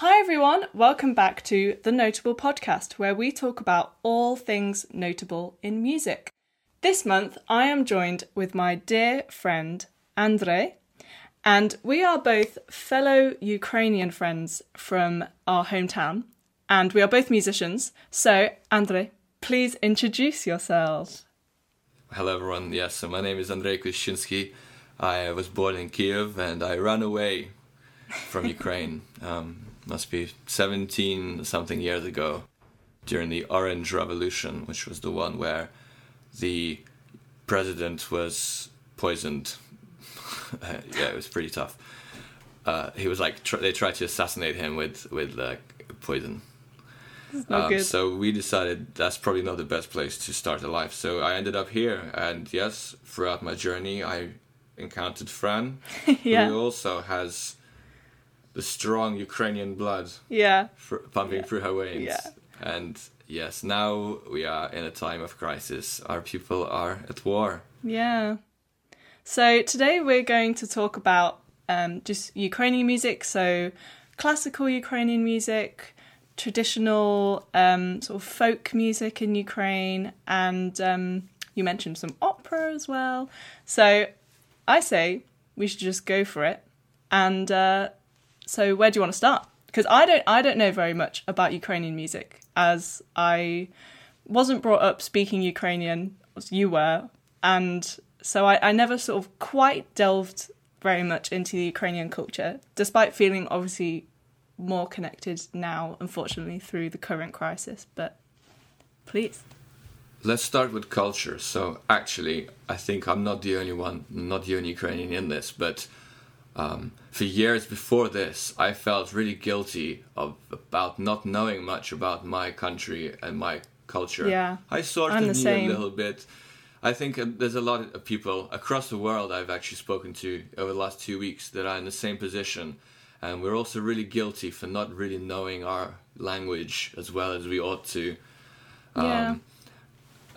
Hi, everyone. Welcome back to the Notable Podcast, where we talk about all things notable in music. This month, I am joined with my dear friend, Andre, and we are both fellow Ukrainian friends from our hometown, and we are both musicians. So, Andre, please introduce yourself. Hello, everyone. Yes, so my name is Andrey Kushchinsky. I was born in Kiev and I ran away from Ukraine. Um, must be 17 something years ago during the Orange Revolution, which was the one where the president was poisoned. yeah, it was pretty tough. Uh, he was like tr- they tried to assassinate him with with uh, poison. Um, so we decided that's probably not the best place to start a life. So I ended up here, and yes, throughout my journey, I encountered Fran, yeah. who also has the strong Ukrainian blood. Yeah. pumping yeah. through her veins. Yeah. And yes, now we are in a time of crisis. Our people are at war. Yeah. So today we're going to talk about um, just Ukrainian music, so classical Ukrainian music, traditional um, sort of folk music in Ukraine, and um, you mentioned some opera as well. So I say we should just go for it and uh, so where do you want to start? Because I don't I don't know very much about Ukrainian music as I wasn't brought up speaking Ukrainian as you were, and so I, I never sort of quite delved very much into the Ukrainian culture, despite feeling obviously more connected now, unfortunately, through the current crisis. But please. Let's start with culture. So, actually, I think I'm not the only one, not the only Ukrainian in this, but um, for years before this, I felt really guilty of about not knowing much about my country and my culture. Yeah, I sort I'm of knew same. a little bit. I think uh, there's a lot of people across the world I've actually spoken to over the last two weeks that are in the same position, and we're also really guilty for not really knowing our language as well as we ought to. Um, yeah.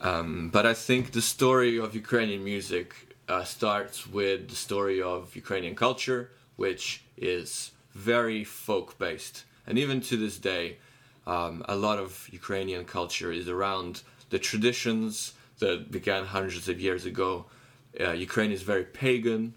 Um, but I think the story of Ukrainian music uh, starts with the story of Ukrainian culture, which is very folk based. And even to this day, um, a lot of Ukrainian culture is around the traditions that began hundreds of years ago. Uh, Ukraine is very pagan,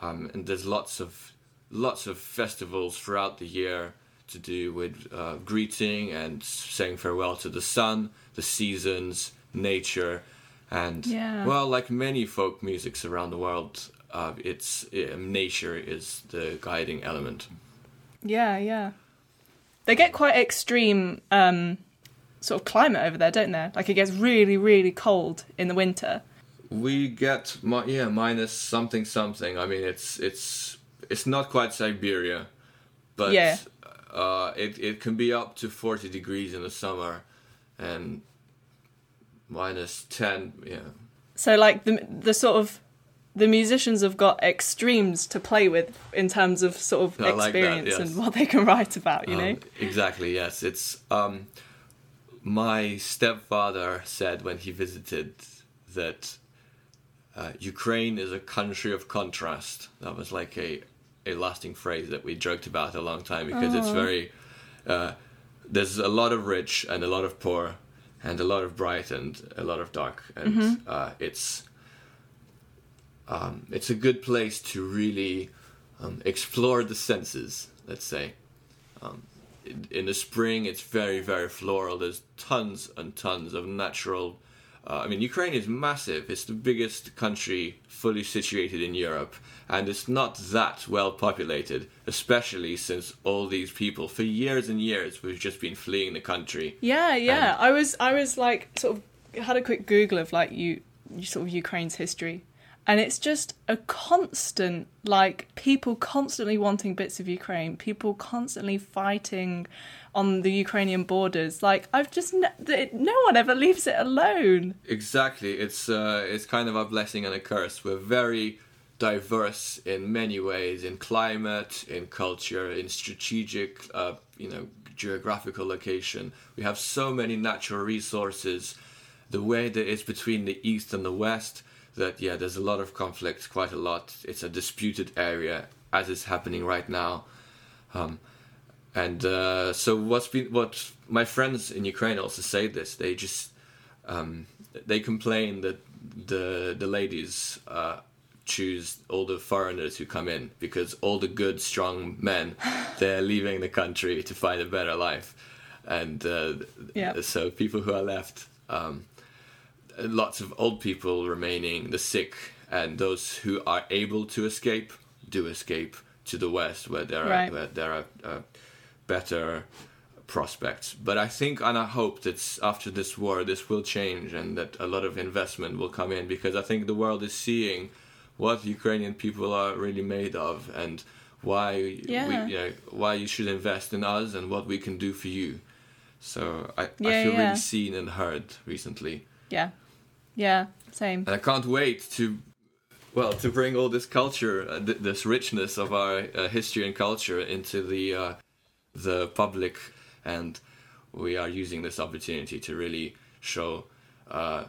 um, and there's lots of lots of festivals throughout the year to do with uh, greeting and saying farewell to the sun, the seasons, nature, and yeah. well, like many folk musics around the world, uh, it's uh, nature is the guiding element. Yeah, yeah. They get quite extreme um, sort of climate over there, don't they? Like it gets really, really cold in the winter. We get yeah minus something something. I mean, it's it's it's not quite Siberia, but yeah. Uh, it it can be up to forty degrees in the summer, and minus 10 yeah so like the the sort of the musicians have got extremes to play with in terms of sort of I experience like that, yes. and what they can write about you um, know exactly yes it's um my stepfather said when he visited that uh, Ukraine is a country of contrast. That was like a, a lasting phrase that we joked about a long time because oh. it's very. Uh, there's a lot of rich and a lot of poor, and a lot of bright and a lot of dark, and mm-hmm. uh, it's um, it's a good place to really um, explore the senses. Let's say. Um, in, in, the spring, it's very very floral. There's tons and tons of natural. Uh, I mean, Ukraine is massive. It's the biggest country fully situated in Europe, and it's not that well populated, especially since all these people for years and years we've just been fleeing the country. Yeah, yeah. I was I was like sort of had a quick Google of like you, you sort of Ukraine's history. And it's just a constant, like people constantly wanting bits of Ukraine, people constantly fighting on the Ukrainian borders. Like I've just ne- no one ever leaves it alone. Exactly, it's uh, it's kind of a blessing and a curse. We're very diverse in many ways in climate, in culture, in strategic, uh, you know, geographical location. We have so many natural resources. The way that it's between the east and the west, that yeah, there's a lot of conflict, quite a lot. It's a disputed area, as is happening right now. Um, and uh, so what's been what my friends in Ukraine also say this. They just um, they complain that the the ladies uh, choose all the foreigners who come in because all the good strong men they're leaving the country to find a better life, and uh, Yeah. so people who are left. Um, lots of old people remaining, the sick, and those who are able to escape do escape to the west, where there are Right. where there are uh, better prospects. But I think and I hope that after this war, this will change, and that a lot of investment will come in because I think the world is seeing what Ukrainian people are really made of, and why Yeah. we, you know, why you should invest in us and what we can do for you. So I, I feel yeah. really seen and heard recently Yeah. Yeah. Same. and I can't wait to well to bring all this culture, uh, th- this richness of our uh, history and culture into the uh, the public, and we are using this opportunity to really show uh,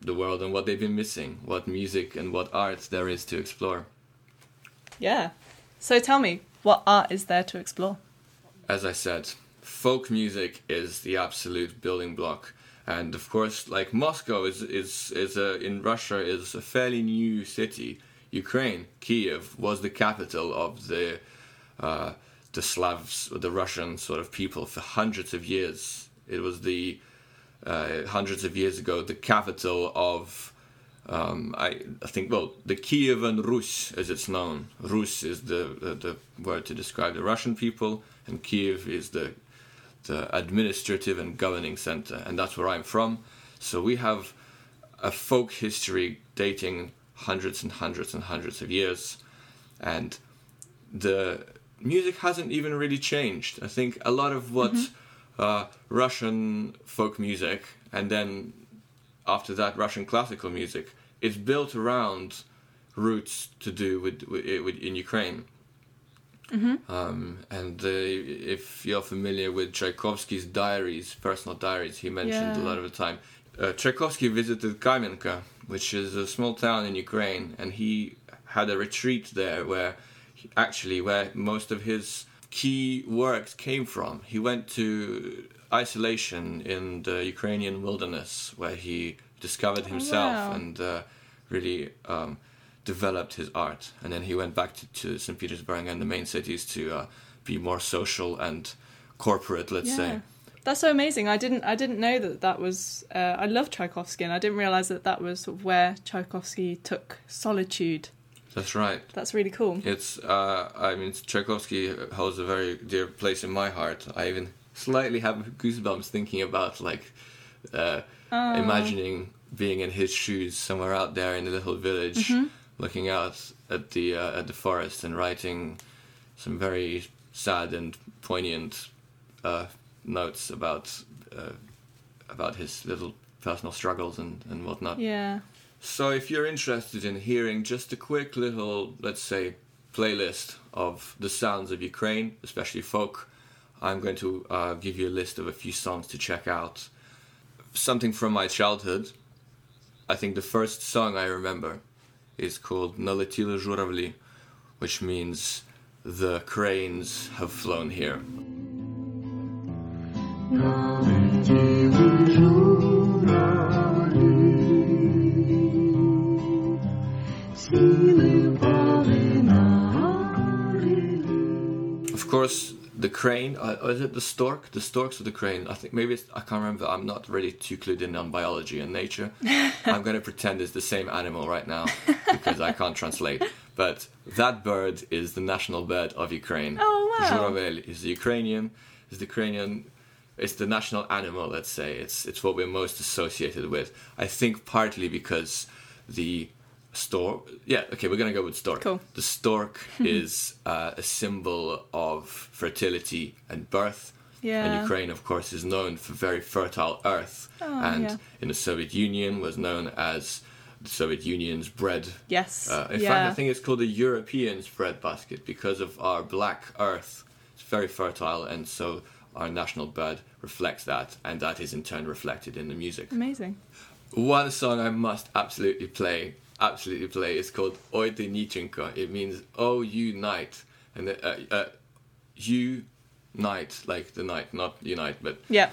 the world and what they've been missing, what music and what art there is to explore. Yeah. So tell me, what art is there to explore? as I said, folk music is the absolute building block. And of course, like Moscow is is is a, in Russia is a fairly new city. Ukraine, Kiev, was the capital of the uh, the Slavs, or the Russian sort of people for hundreds of years. It was the uh, hundreds of years ago the capital of um, I, I think well the Kievan Rus as it's known. Rus is the, the the word to describe the Russian people, and Kiev is the the administrative and governing center, and that's where I'm from. So we have a folk history dating hundreds and hundreds and hundreds of years, and the music hasn't even really changed. I think a lot of what uh, Russian folk music, and then after that Russian classical music, is built around roots to do with, with, with in Ukraine. Um, and uh, if you're familiar with Tchaikovsky's diaries, personal diaries, he mentioned a lot of the time. Uh, Tchaikovsky visited Kamenka, which is a small town in Ukraine, and he had a retreat there where he- actually where most of his key works came from. He went to isolation in the Ukrainian wilderness where he discovered himself wow. and uh, really um, developed his art. And then he went back to, to St. Petersburg and the main cities to uh, be more social and corporate, let's say. That's so amazing. I didn't I didn't know that that was uh, I love Tchaikovsky and I didn't realize that that was sort of where Tchaikovsky took solitude. That's right. That's really cool. It's, uh, I mean, Tchaikovsky holds a very dear place in my heart. I even slightly have goosebumps thinking about, like, uh, imagining being in his shoes somewhere out there in a little village, looking out at the uh, at the forest and writing some very sad and poignant uh, notes about uh, about his little personal struggles and, and whatnot. Yeah. So, if you're interested in hearing just a quick little, let's say, playlist of the sounds of Ukraine, especially folk, I'm going to uh, give you a list of a few songs to check out. Something from my childhood. I think the first song I remember is called Naletila Zhuravli, which means the cranes have flown here. Of course, the crane. Uh, is it the stork? The storks or the crane? I think maybe it's. I can't remember. I'm not really too clued in on biology and nature. I'm going to pretend it's the same animal right now because I can't translate. But that bird is the national bird of Ukraine. Oh, wow. Zhuravl is the Ukrainian. Is the Ukrainian. It's the national animal. Let's say it's it's what we're most associated with. I think partly because the stork. Yeah, okay, we're gonna go with stork. Cool. The stork is uh, a symbol of fertility and birth. Yeah. And Ukraine, of course, is known for very fertile earth. Oh, and yeah. in the Soviet Union was known as the Soviet Union's bread. Yes. Uh, in yeah. fact, I think it's called the European's breadbasket because of our black earth. It's very fertile, and so our national bird reflects that, and that is in turn reflected in the music. Amazing. One song I must absolutely play, absolutely play, is called Oi Ty Nichenko. It means "Oh, you night," and uh, uh, you night, like the night, not unite, but Yeah.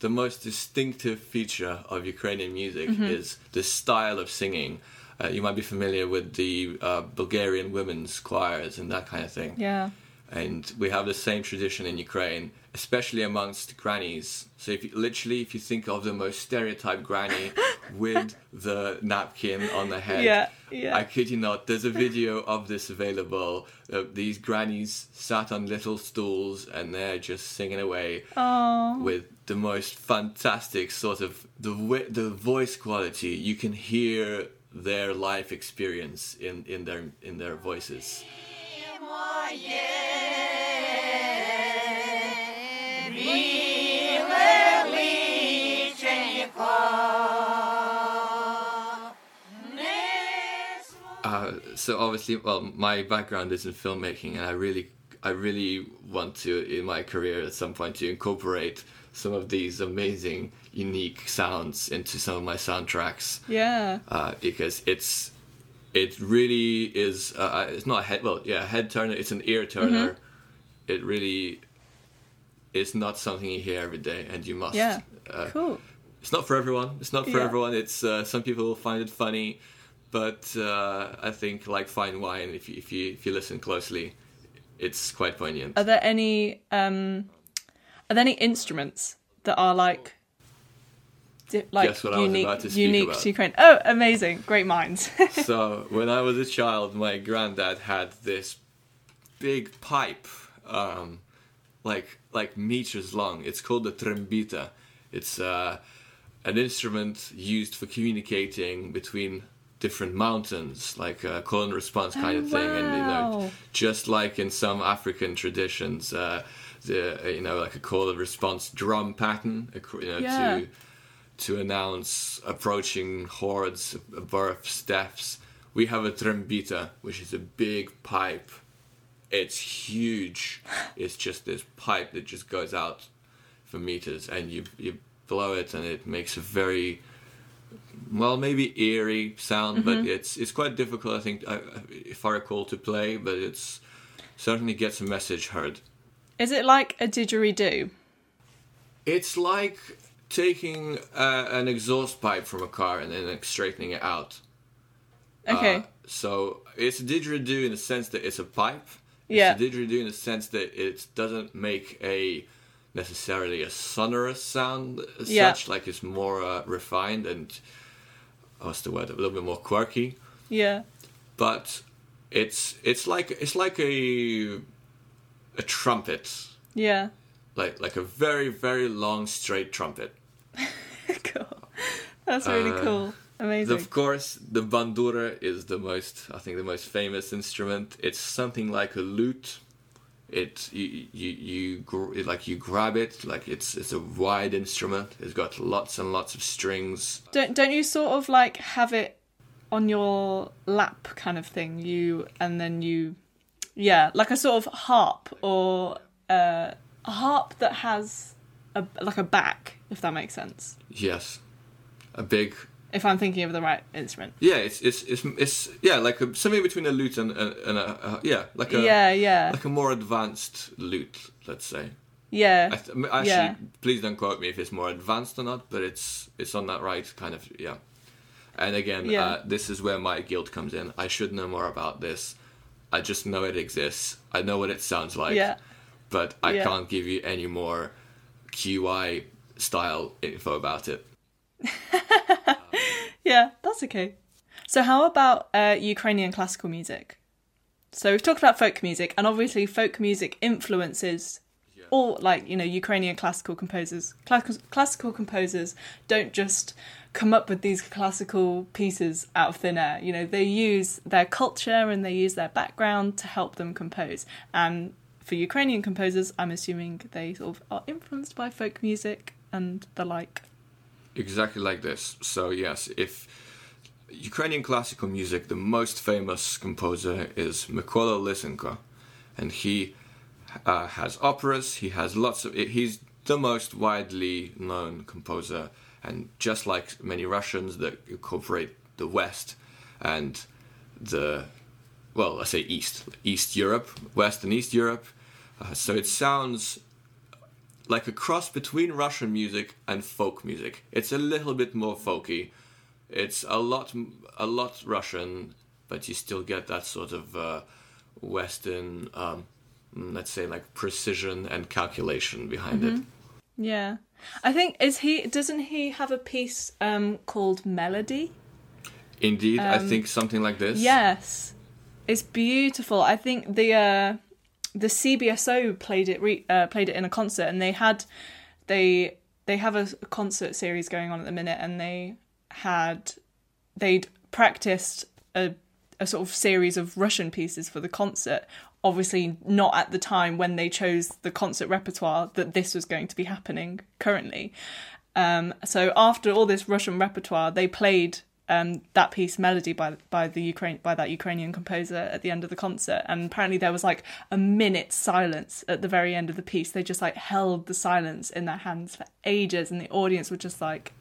the most distinctive feature of Ukrainian music Mm-hmm. is the style of singing. Uh, you might be familiar with the uh, Bulgarian women's choirs and that kind of thing. Yeah. And we have the same tradition in Ukraine, especially amongst grannies. So if you, literally, if you think of the most stereotyped granny with the napkin on the head, Yeah, yeah. I kid you not, there's a video of this available. Uh, these grannies sat on little stools and they're just singing away Oh. with the most fantastic sort of the the voice quality. You can hear their life experience in, in their in their voices. Uh, so obviously, well, my background is in filmmaking, and I really, I really want to in my career at some point to incorporate some of these amazing, unique sounds into some of my soundtracks Yeah. uh, because it's, it really is. Uh, it's not a head. Well, yeah, a head turner. It's an ear turner. Mm-hmm. It really is not something you hear every day, and you must. Yeah. Uh, Cool. it's not for everyone. It's not for Yeah. everyone. It's uh, some people will find it funny, but uh, I think like fine wine, if you, if you if you listen closely, it's quite poignant. Are there any um are there any instruments that are like like Guess what I was unique unique about. to Ukraine? Oh, amazing. Great minds. so when I was a child, my granddad had this big pipe, um, like like meters long. It's called the trembita. It's uh, an instrument used for communicating between different mountains, like a call and response kind Oh, of thing. And you know, just like in some African traditions, uh, the you know like a call and response drum pattern, you know, Yeah. to to announce approaching hordes, birth, deaths. We have a trembita, which is a big pipe. It's huge. It's just this pipe that just goes out for meters, and you you blow it, and it makes a very well, maybe eerie sound, but mm-hmm. it's it's quite difficult. I think, if I recall, to play, but it's certainly gets a message heard. Is it like a didgeridoo? It's like taking uh, an exhaust pipe from a car and then like, straightening it out. Okay. Uh, so it's a didgeridoo in the sense that it's a pipe. Yeah. It's a didgeridoo in the sense that it doesn't make a necessarily a sonorous sound as Yeah. such. Like it's more uh, refined and what's the word? A little bit more quirky. yeah. But it's it's like it's like a a trumpet, Yeah. Like like a very very long straight trumpet. cool. That's really Uh, cool. Amazing. Of course, the bandura is the most, I think, the most famous instrument. It's something like a lute. It you you, you gr- it, like you grab it like it's it's a wide instrument. It's got lots and lots of strings. Don't don't you sort of like have it on your lap kind of thing? You and then you, yeah, like a sort of harp or uh, a harp that has a like a back, if that makes sense. Yes, a big. If I'm thinking of the right instrument. Yeah, it's it's it's, it's yeah like a, something between a lute and, and, and a, a yeah like a yeah, yeah, like a more advanced lute, let's say. yeah. I th- actually, Yeah. please don't quote me if it's more advanced or not, but it's it's on that right kind of yeah. And again, Yeah. uh, this is where my guilt comes in. I should know more about this. I just know it exists. I know what it sounds like. Yeah. But I Yeah. can't give you any more QI style info about it. Yeah, that's okay. So, how about uh, Ukrainian classical music? So, we've talked about folk music, and obviously, folk music influences all, like, you know, Ukrainian classical composers. Classical, classical composers don't just come up with these classical pieces out of thin air. You know, they use their culture and they use their background to help them compose. And for Ukrainian composers, I'm assuming they sort of are influenced by folk music and the like. Exactly like this. So yes, if Ukrainian classical music, the most famous composer is Mykola Lysenko, and he uh, has operas. He has lots of. He's the most widely known composer, and just like many Russians that incorporate the West and the well, I say East, East Europe, West and East Europe. Uh, so it sounds like a cross between Russian music and folk music. It's a little bit more folky. It's a lot, a lot Russian, but you still get that sort of uh, Western, um, let's say, like precision and calculation behind it. Yeah. I think is he doesn't he have a piece um called Melody? Indeed, I Um, think something like this. Yes. It's beautiful. I think the uh the CBSO played it re- uh, played it in a concert and they had they they have a concert series going on at the minute and they had they'd practiced a a sort of series of Russian pieces for the concert. Obviously, not at the time when they chose the concert repertoire that this was going to be happening currently. Um, so after all this Russian repertoire, they played um, that piece melody by by the Ukraine by that Ukrainian composer at the end of the concert, and apparently there was like a minute silence at the very end of the piece. They just like held the silence in their hands for ages, and the audience were just like,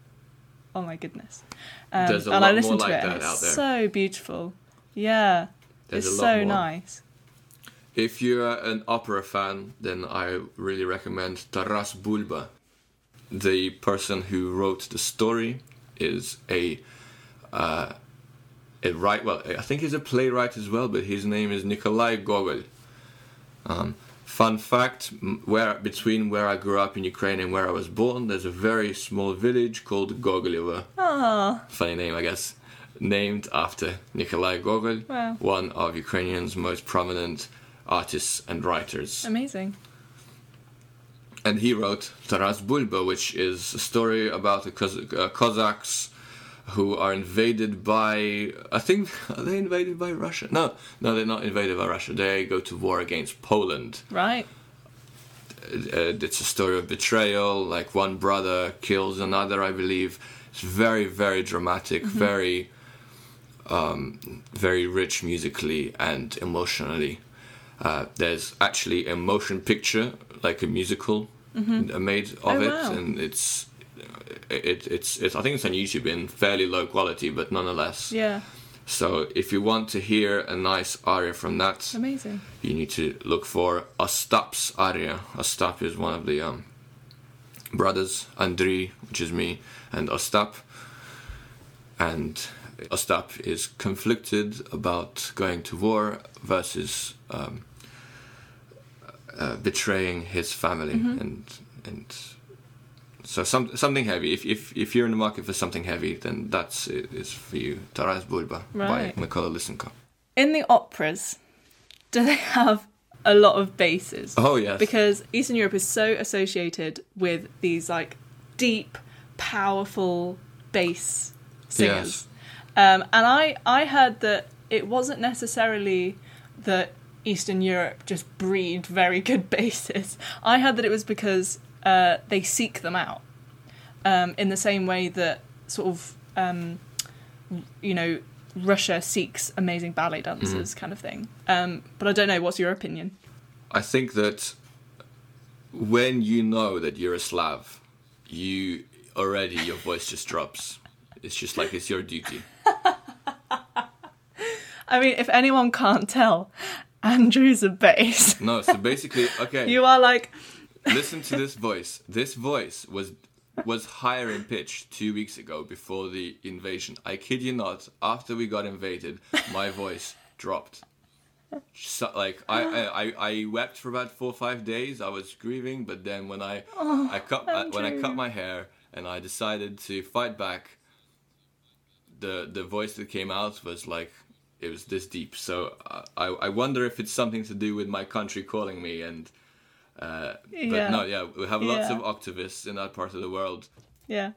"Oh my goodness!" Um, a and lot I more listened like to it, and that it's out there. so beautiful. Yeah, There's it's so more. nice. If you're an opera fan, then I really recommend Taras Bulba. The person who wrote the story is a uh, a right. Well, I think he's a playwright as well, but his name is Nikolai Gogol. Um, fun fact: where between where I grew up in Ukraine and where I was born, there's a very small village called Gogolevo. Oh, Funny name, I guess. Named after Nikolai Gogol, Wow. one of Ukrainian's most prominent artists and writers. amazing. And he wrote Taras Bulba, which is a story about the Koz- uh, Cossacks who are invaded by. I think. Are they invaded by Russia? No, no, they're not invaded by Russia. They go to war against Poland. Right. Uh, it's a story of betrayal. Like one brother kills another, I believe. It's very, very dramatic, very, um, very rich musically and emotionally. Uh, there's actually a motion picture, like a musical, uh, made of Oh, it, wow. and it's. It, it's it's I think it's on YouTube in fairly low quality, but nonetheless. Yeah. So if you want to hear a nice aria from that, Amazing. you need to look for Ostap's aria. Ostap is one of the um, brothers, Andriy, which is me, and Ostap. And Ostap is conflicted about going to war versus um, uh, betraying his family, and and so some something heavy. If if if you're in the market for something heavy, then that's it is for you. Taras Bulba Right. by Mykola Lysenko. In the operas, do they have a lot of basses? Oh yes, because Eastern Europe is so associated with these like deep, powerful bass singers. Um, and I, I heard that it wasn't necessarily that Eastern Europe just breed very good basses. I heard that it was because uh, they seek them out um, in the same way that sort of um, you know Russia seeks amazing ballet dancers, kind of thing. Um, but I don't know. What's your opinion? I think that when you know that you're a Slav, you already your voice just drops. It's just like it's your duty. I mean, if anyone can't tell, Andrew's a bass. No, so basically, okay, You are like, listen to this voice. This voice was was higher in pitch two weeks ago before the invasion. I kid you not. After we got invaded, my voice dropped. So, like I, I, I- wept for about four or five days. I was grieving, but then when I, I cut when I cut my hair and I decided to fight back, the the voice that came out was like it was this deep. So uh, I I wonder if it's something to do with my country calling me and. Uh, but Yeah. no, yeah, we have lots Yeah. of octavists in that part of the world. yeah.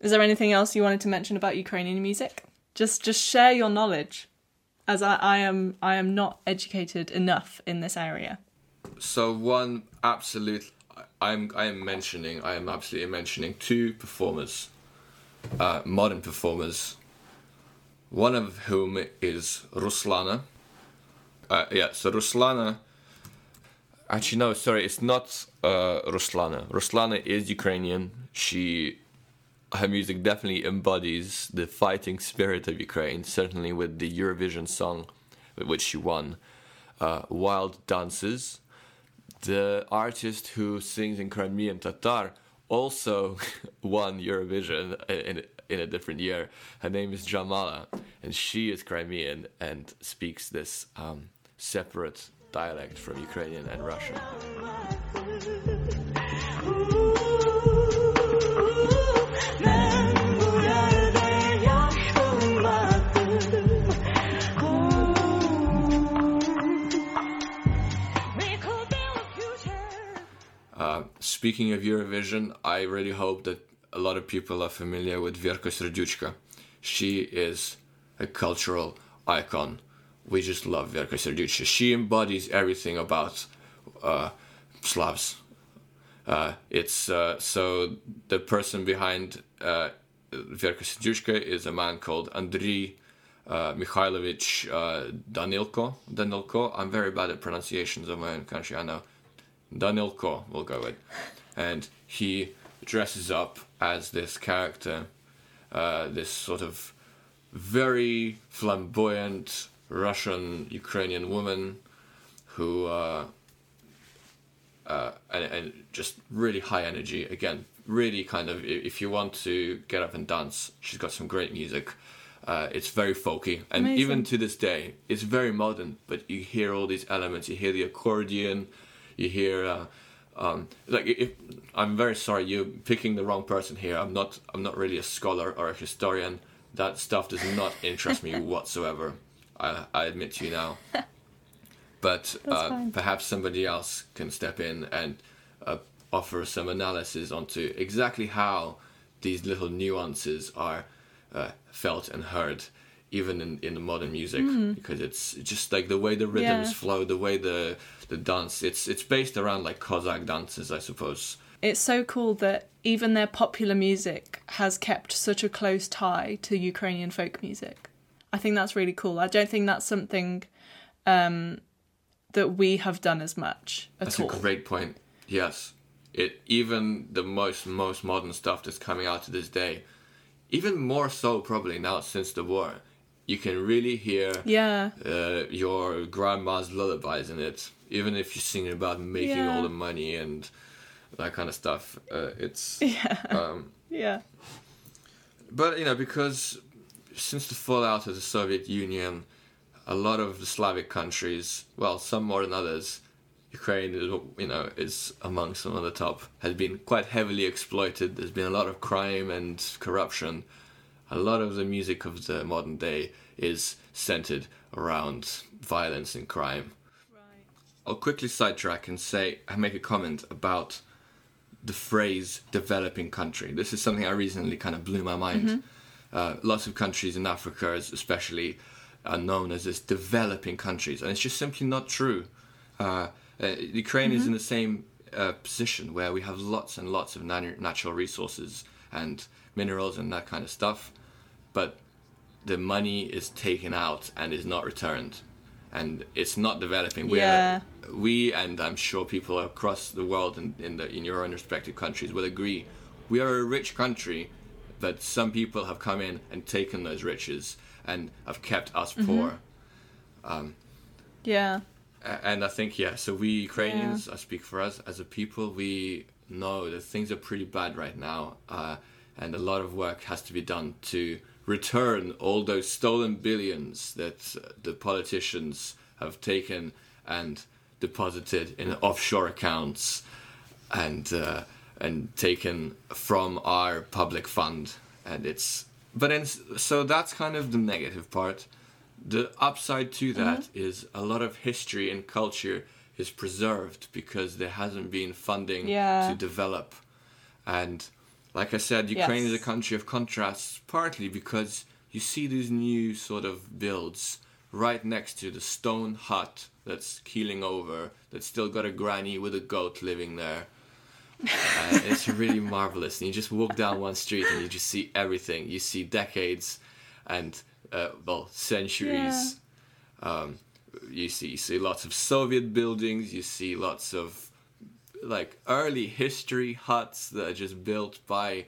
Is there anything else you wanted to mention about Ukrainian music? Just, just share your knowledge, as I, I am, I am not educated enough in this area. So one absolute, I'm I am mentioning, I am absolutely mentioning two performers, uh, modern performers. One of whom is Ruslana. Uh, yeah, so Ruslana. Actually, no, sorry, it's not uh, Ruslana. Ruslana is Ukrainian. She, her music definitely embodies the fighting spirit of Ukraine. Certainly with the Eurovision song, which she won, uh, "Wild Dances." the artist who sings in Crimean Tatar also won Eurovision in in a different year. Her name is Jamala, and she is Crimean and speaks this um, separate dialect from Ukrainian and Russian. Uh, speaking of Eurovision, I really hope that a lot of people are familiar with Verka Serduchka. She is a cultural icon. We just love Verka Serduchka. She embodies everything about uh, Slavs. Uh, it's uh, so the person behind uh, Verka Serduchka is a man called Andriy uh, Mikhailovich uh, Danilko. Danilko. I'm very bad at pronunciations of my own country. I know. Danilko, we'll go with, and he dresses up as this character, uh, this sort of very flamboyant Russian Ukrainian woman who uh, uh, and, and just really high energy. Again, really kind of if you want to get up and dance, she's got some great music. Uh, it's very folky, and Amazing. even to this day, it's very modern. But you hear all these elements. You hear the accordion. You hear uh, um, like if, I'm very sorry, you're picking the wrong person here. I'm not. I'm not really a scholar or a historian. That stuff does not interest me whatsoever. I, I admit to you now. But uh, perhaps somebody else can step in and uh, offer some analysis onto exactly how these little nuances are uh, felt and heard, even in, in the modern music, because it's just like the way the rhythms Yeah. flow, the way the the dance. It's it's based around like Cossack dances, I suppose. It's so cool that even their popular music has kept such a close tie to Ukrainian folk music. I think that's really cool. I don't think that's something um, that we have done as much at That's all. a great point. Yes, it even the most most modern stuff that's coming out to this day, even more so probably now since the war, you can really hear yeah, uh, your grandma's lullabies in it. Even if you're singing about making Yeah. all the money and that kind of stuff, uh, it's yeah, um, yeah, but you know because since the fallout of the Soviet Union, a lot of the Slavic countries, well, some more than others, Ukraine is you know is among some of the top, has been quite heavily exploited. There's been a lot of crime and corruption. A lot of the music of the modern day is centered around violence and crime. right. I'll quickly sidetrack and say I make a comment about the phrase developing country. This is something I recently kind of blew my mind. Mm-hmm. Uh, lots of countries in Africa, especially, are known as this developing countries, and it's just simply not true. Uh, uh, Ukraine is in the same uh, position where we have lots and lots of nat- natural resources and minerals and that kind of stuff, but the money is taken out and is not returned, and it's not developing. We're- Yeah. we and I'm sure people across the world and in the in your own respective countries will agree, we are a rich country, but some people have come in and taken those riches and have kept us poor. Yeah, And I think yeah, so we Ukrainians, I speak for us as a people, we know that things are pretty bad right now, uh, and a lot of work has to be done to return all those stolen billions that uh, the politicians have taken and deposited in offshore accounts. And uh, and taken from our public fund, and it's but then so that's kind of the negative part. The upside to mm-hmm. that is a lot of history and culture is preserved because there hasn't been funding Yeah. to develop. And like I said, Ukraine is a country of contrasts, partly because you see these new sort of builds right next to the stone hut that's keeling over, that's still got a granny with a goat living there. Uh, it's really marvelous. And you just walk down one street and you just see everything. You see decades and, uh, well, centuries. Um, you see, you see lots of Soviet buildings. You see lots of like early history huts that are just built by,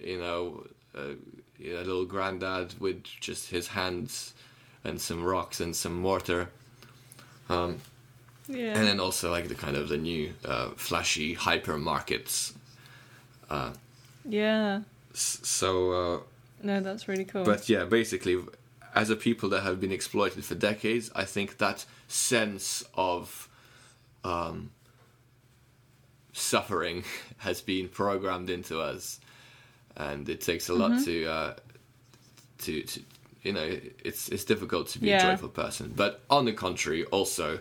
you know, uh, you know, a little granddad with just his hands and some rocks and some mortar. Um, Yeah. and then also like the kind of the new uh, flashy hypermarkets. yeah. So, uh, No, that's really cool. but yeah, basically, as a people that have been exploited for decades, I think that sense of um, suffering has been programmed into us, and it takes a lot Mm-hmm. to, uh, to to you know it's it's difficult to be Yeah. a joyful person. But on the contrary, also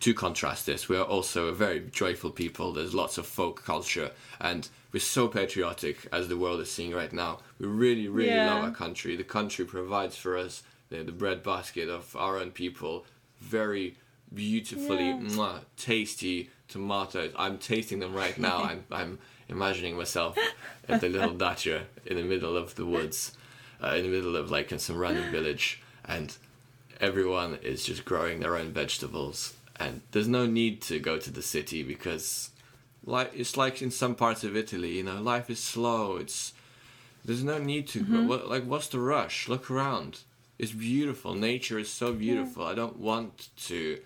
to contrast this, we are also a very joyful people. There's lots of folk culture, and we're so patriotic as the world is seeing right now. We really, really Yeah. love our country. The country provides for us the, the breadbasket of our own people. Very beautifully Yeah. mwah, tasty tomatoes. I'm tasting them right now. I'm I'm imagining myself at the little dacha in the middle of the woods, uh, in the middle of like in some random village, and everyone is just growing their own vegetables and there's no need to go to the city because like it's like in some parts of Italy you know life is slow. It's there's no need to Mm-hmm. what, like what's the rush? Look around. It's beautiful. Nature is so beautiful. I don't want to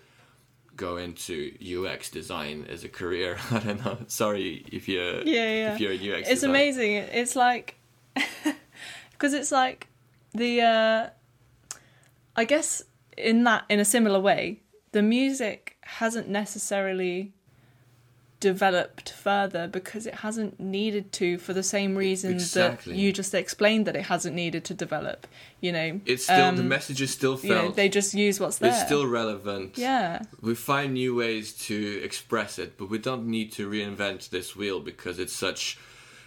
go into ux design as a career. I don't know. Sorry if you're Yeah, yeah. if you're a ux it's design. amazing. It's like because it's like the uh I guess in that in a similar way, the music hasn't necessarily developed further because it hasn't needed to for the same reason Exactly. that you just explained that it hasn't needed to develop. You know, it's still the um, message is still you know, felt they just use what's there. it's still relevant yeah, we find new ways to express it but we don't need to reinvent this wheel because it's such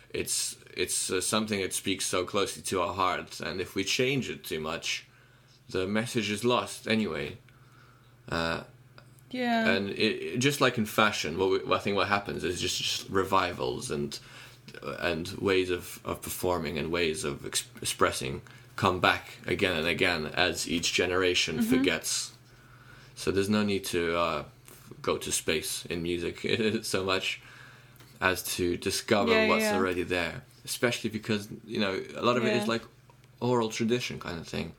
it's it's uh, something that speaks so closely to our hearts and if we change it too much the message is lost anyway uh, yeah, and it, just like in fashion what we, I think what happens is just, just revivals and and ways of, of performing and ways of ex- expressing come back again and again as each generation Mm-hmm. forgets so there's no need to uh, go to space in music so much as to discover Yeah, what's yeah. already there especially because you know a lot of it is like oral tradition kind of thing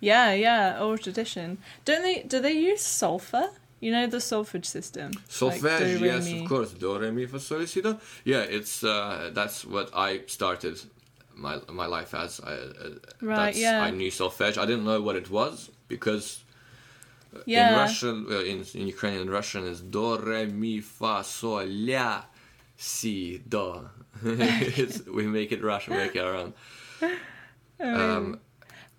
yeah, yeah. Oral tradition. Don't they? Do they use sulfur? You know the solfege system. Like Solfege, do, yes, of course. Do re mi fa sol si do. Yeah, it's uh, that's what I started my my life as. I, uh, Right, that's, yeah. I knew solfege. I didn't know what it was because Yeah. in Russian, well, in in Ukrainian Russian is do re mi fa sol la si do. we make it Russian, we make it our own. Um,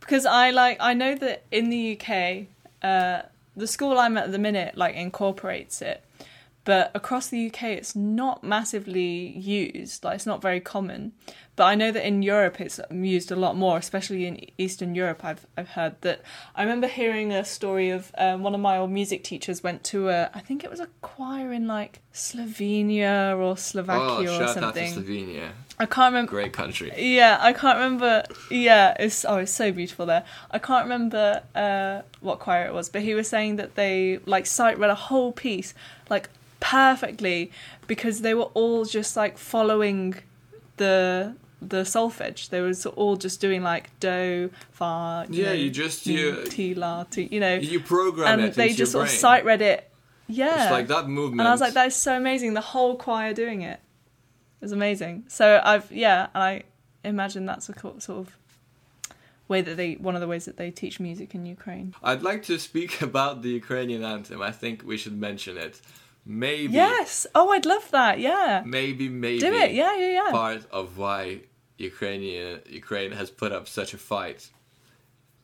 because I like I know that in the UK, uh, the school I'm at at the minute like incorporates it, but across the UK it's not massively used. Like it's not very common. But I know that in Europe it's used a lot more, especially in Eastern Europe. I've I've heard that. I remember hearing a story of um, one of my old music teachers went to a I think it was a choir in like Slovenia or oh, Slovakia or shout out to something. Slovenia. I can't remember. Great country. Yeah, I can't remember. Yeah, it's oh, it's so beautiful there. I can't remember uh, what choir it was, but he was saying that they like sight read a whole piece like perfectly because they were all just like following the the solfege. They were all just doing like do fa. Yeah, know, you just- you- ti la ti. You know, You program and it they just sort of sight read it. Yeah, It's like that movement. and I was like, that is so amazing. The whole choir doing it is amazing. So I've yeah, and I imagine that's a sort of way that they one of the ways that they teach music in Ukraine. I'd like to speak about the Ukrainian anthem. I think we should mention it. Maybe, Yes. Oh, I'd love that. Yeah. maybe, maybe Do it. Yeah, yeah, yeah. part of why Ukrainian Ukraine has put up such a fight.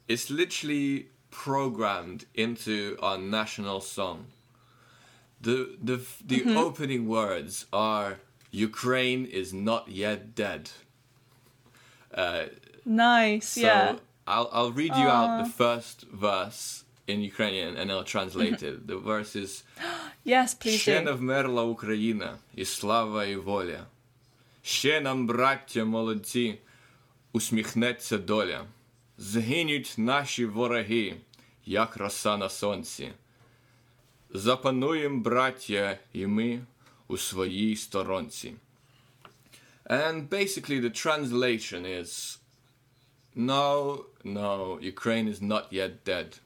It's literally programmed into our national song. The the the Mm-hmm. opening words are Ukraine is not yet dead. Uh, Nice. So yeah. I'll I'll read you out the first verse in Ukrainian and I'll translate it. The verse is Yes, please Ще не вмерла Україна, і слава, і воля. Ще нам, браття молодці, усміхнеться доля. Згинуть наші вороги, як роса на сонці. Запануєм, браття, і ми у своїй сторонці. And basically the translation is No, no, Ukraine is not yet dead.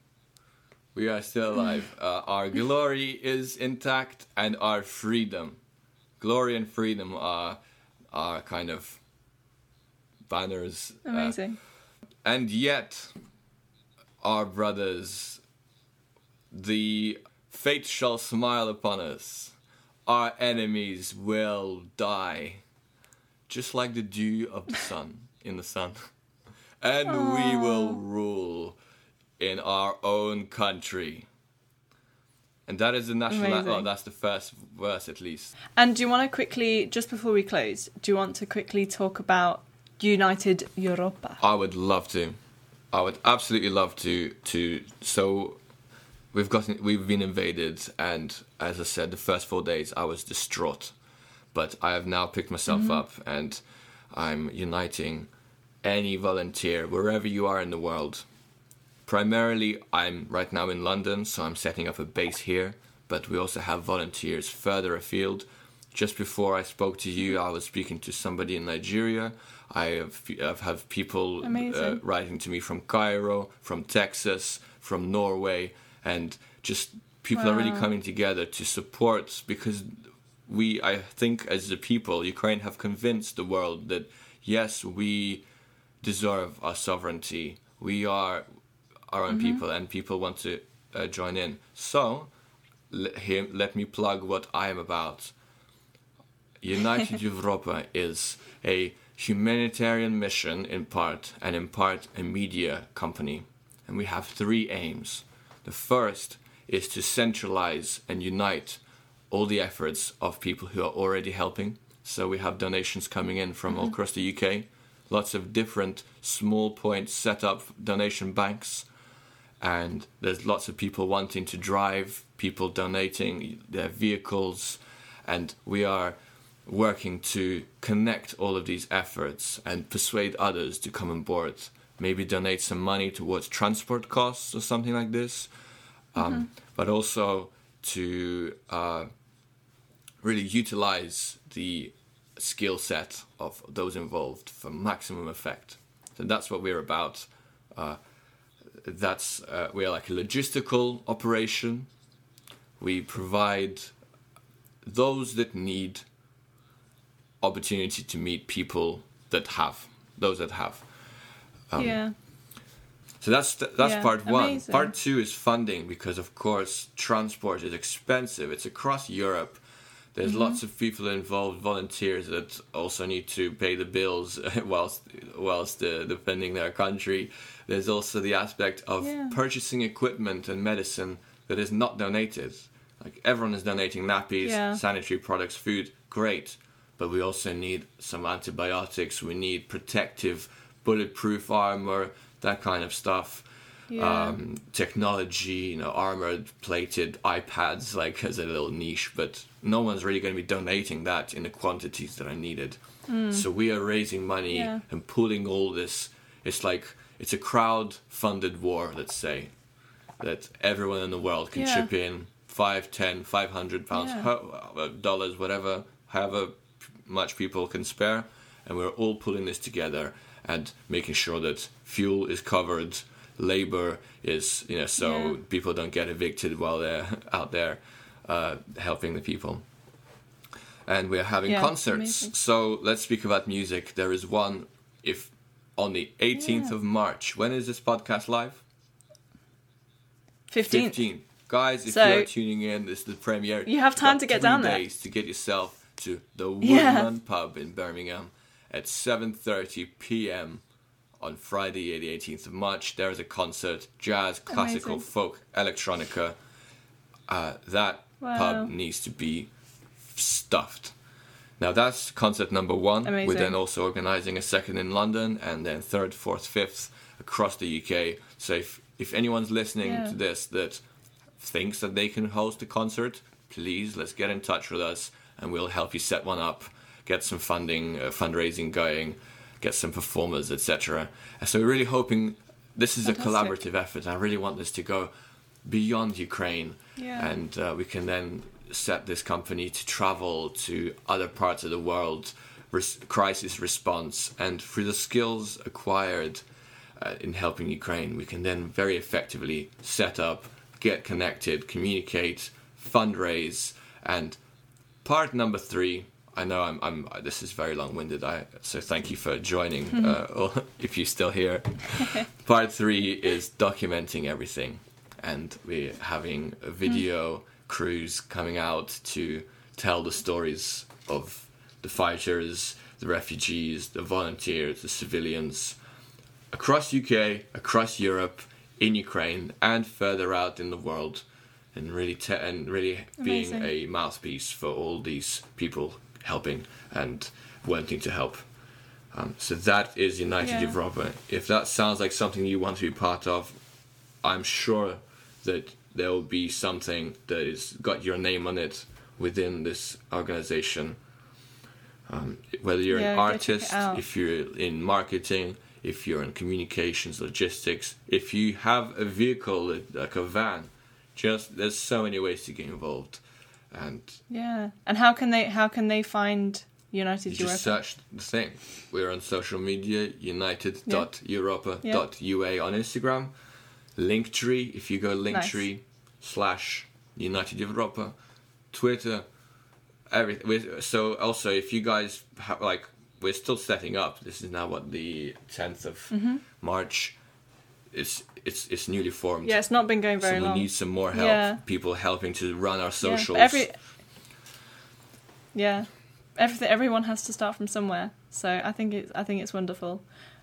We are still alive. Uh, our glory is intact, and our freedom, glory and freedom are are kind of banners. uh, Amazing. and yet, our brothers, the fate shall smile upon us. Our enemies will die, just like the dew of the sun in the sun, and we will rule in our own country. And that is the national. Amazing. Oh, that's the first verse, at least. And do you want to quickly, just before we close, do you want to quickly talk about United Europa? I would love to. I would absolutely love to. To so, we've gotten we've been invaded, and as I said, the first four days I was distraught, but I have now picked myself mm-hmm. up, and I'm uniting any volunteer wherever you are in the world. Primarily, I'm right now in London, so I'm setting up a base here. But we also have volunteers further afield. Just before I spoke to you, I was speaking to somebody in Nigeria. I have, I've have people uh, writing to me from Cairo, from Texas, from Norway, and just people are really coming together to support because we, I think, as a people, Ukraine have convinced the world that yes, we deserve our sovereignty. We are our own people, and people want to uh, join in. So, let, here, let me plug what I am about. United Europa is a humanitarian mission in part, and in part a media company. And we have three aims. The first is to centralize and unite all the efforts of people who are already helping. So we have donations coming in from all across the UK, lots of different small points set up donation banks and there's lots of people wanting to drive, people donating their vehicles, and we are working to connect all of these efforts and persuade others to come on board. Maybe donate some money towards transport costs or something like this, um, but also to uh, really utilize the skill set of those involved for maximum effect. So that's what we're about. Uh, that's uh, we're like a logistical operation. We provide those that need opportunity to meet people that have those that have. yeah. So that's th- that's Yeah, part one. amazing. Part two is funding because of course transport is expensive. It's across Europe. There's Mm-hmm. lots of people involved, volunteers that also need to pay the bills whilst whilst uh, defending their country. There's also the aspect of Yeah. purchasing equipment and medicine that is not donated. Like everyone is donating nappies, Yeah. sanitary products, food, great. But we also need some antibiotics. We need protective, bulletproof armor, that kind of stuff. Yeah. Um, technology, you know, armored plated iPads, like as a little niche, but no one's really going to be donating that in the quantities that are needed. So we are raising money. Yeah. and pulling all this. It's like it's a crowd-funded war, let's say, that everyone in the world can Yeah. chip in five, ten, five hundred pounds, ho- uh, dollars, whatever, however much people can spare, and we're all pulling this together and making sure that fuel is covered, labor is, you know, so Yeah. people don't get evicted while they're out there uh, helping the people. And we're having Yeah, concerts. So let's speak about music. There is one, if on the 18th Yeah. of March. When is this podcast live? 15th. 15. Guys, if So- you're tuning in, this is the premiere. You have time to get down there. days to get yourself to the. Woodman Pub in Birmingham at 7:30 p.m. on Friday, the 18th of March. There is a concert, jazz, classical, Amazing. folk, electronica. Uh, that Wow. pub needs to be stuffed. Now that's concert number one. Amazing. We're then also organizing a second in London, and then third, fourth, fifth across the UK. So if if anyone's listening Yeah. to this that thinks that they can host a concert, please let's get in touch with us, and we'll help you set one up, get some funding, uh, fundraising going, get some performers, etc. So we're really hoping this is Fantastic. a collaborative effort. I really want this to go beyond Ukraine, Yeah. and uh, we can then set this company to travel to other parts of the world, res- crisis response, and through the skills acquired uh, in helping Ukraine, we can then very effectively set up get connected, communicate, fundraise, and part number three. I know I'm. I'm uh, this is very long-winded. I so thank you for joining. Hmm. uh, or if you're still here, part three is documenting everything, and we're having a hmm. video crews coming out to tell the stories of the fighters, the refugees, the volunteers, the civilians across UK, across Europe, in Ukraine, and further out in the world, and really te- and really being a mouthpiece for all these people helping and wanting to help. Um, so that is United Yeah. Europa. If that sounds like something you want to be part of, I'm sure that there will be something that is got your name on it within this organization. Um, whether you're Yeah, an go check it artist, if you're in marketing, if you're in communications, logistics, if you have a vehicle like a van, just there's so many ways to get involved, and Yeah. And how can they how can they find United you Europa? just search the thing. We're on social media, united.europa.ua on Instagram. Linktree, if you go Linktree slash United Europa, Twitter, everything. So also, if you guys have like, we're still setting up. This is now what the tenth of Mm-hmm. March. It's it's it's newly formed. yeah, it's not been going very so we long. need some more help. Yeah. People helping to run our Yeah, socials. but every yeah, everything. Everyone has to start from somewhere. So I think it's I think it's wonderful,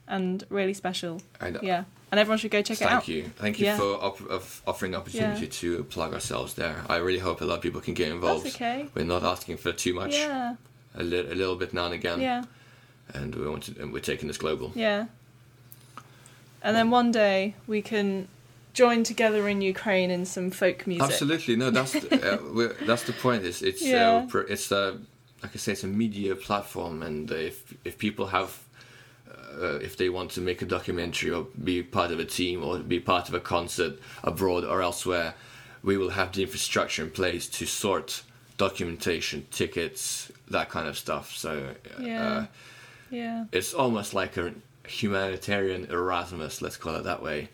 and really special. And, Yeah, and everyone should go check it out. Thank you. Thank you Yeah. for op- of offering opportunity Yeah. to plug ourselves there. I really hope a lot of people can get involved. That's okay. We're not asking for too much. Yeah, A, li- a little bit now and again. yeah, And we want to, and we're taking this global. yeah. And then one day we can join together in Ukraine in some folk music. Absolutely. No, that's the, uh, that's the point. It's it's Yeah. uh, it's uh, like I say, it's a media platform, and uh, if if people have. Uh, if they want to make a documentary or be part of a team or be part of a concert abroad or elsewhere, we will have the infrastructure in place to sort documentation, tickets, that kind of stuff. So uh, Yeah. Yeah, it's almost like a humanitarian Erasmus, let's call it that way.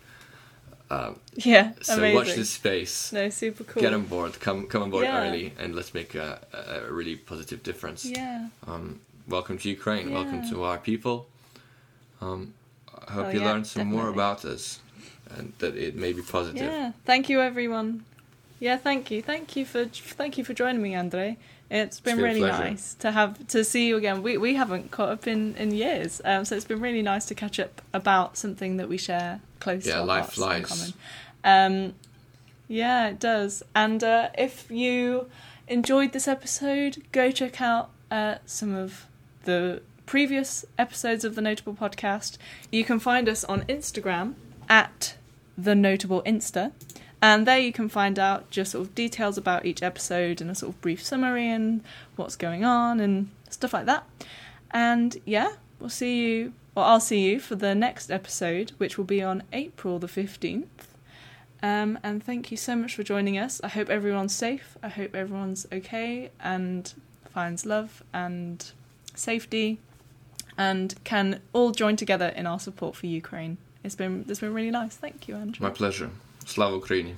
yeah. So amazing. watch this space. No, super cool. Get on board. Come come on board Yeah. early, and let's make a, a really positive difference. Yeah. Um, welcome to Ukraine. Welcome to our people. Um, I hope Oh, you yeah, learned some more about us, and that it may be positive. Yeah. Thank you, everyone. Yeah, thank you, thank you for thank you for joining me, Andrey. It's been been really nice to have to see you again. We we haven't caught up in in years, um, so it's been really nice to catch up about something that we share close. Yeah, to our life flies. Um, yeah, it does. And uh, if you enjoyed this episode, go check out uh, some of the previous episodes of the Notable Podcast. You can find us on Instagram at the Notable Insta. And there you can find out just sort of details about each episode and a sort of brief summary and what's going on and stuff like that. And yeah, we'll see you, or I'll see you for the next episode, which will be on April the 15th. Um, and thank you so much for joining us. I hope everyone's safe. I hope everyone's okay and finds love and safety and can all join together in our support for Ukraine. It's been it's been really nice. Thank you, Andrew. My pleasure. Слава Україні!